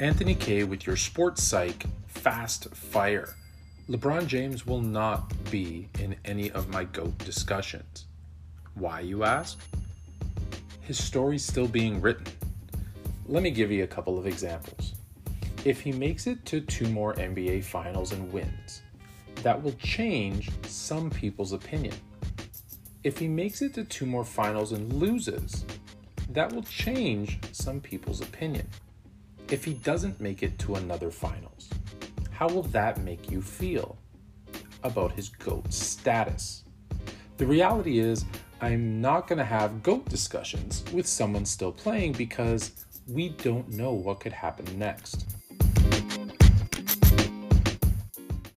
Anthony K with your sports psych fast fire. LeBron James will not be in any of my GOAT discussions. Why, you ask? His story's still being written. Let me give you a couple of examples. If he makes it to two more NBA finals and wins, that will change some people's opinion. If he makes it to two more finals and loses, that will change some people's opinion. If he doesn't make it to another finals, how will that make you feel about his GOAT status? The reality is, I'm not going to have GOAT discussions with someone still playing because we don't know what could happen next.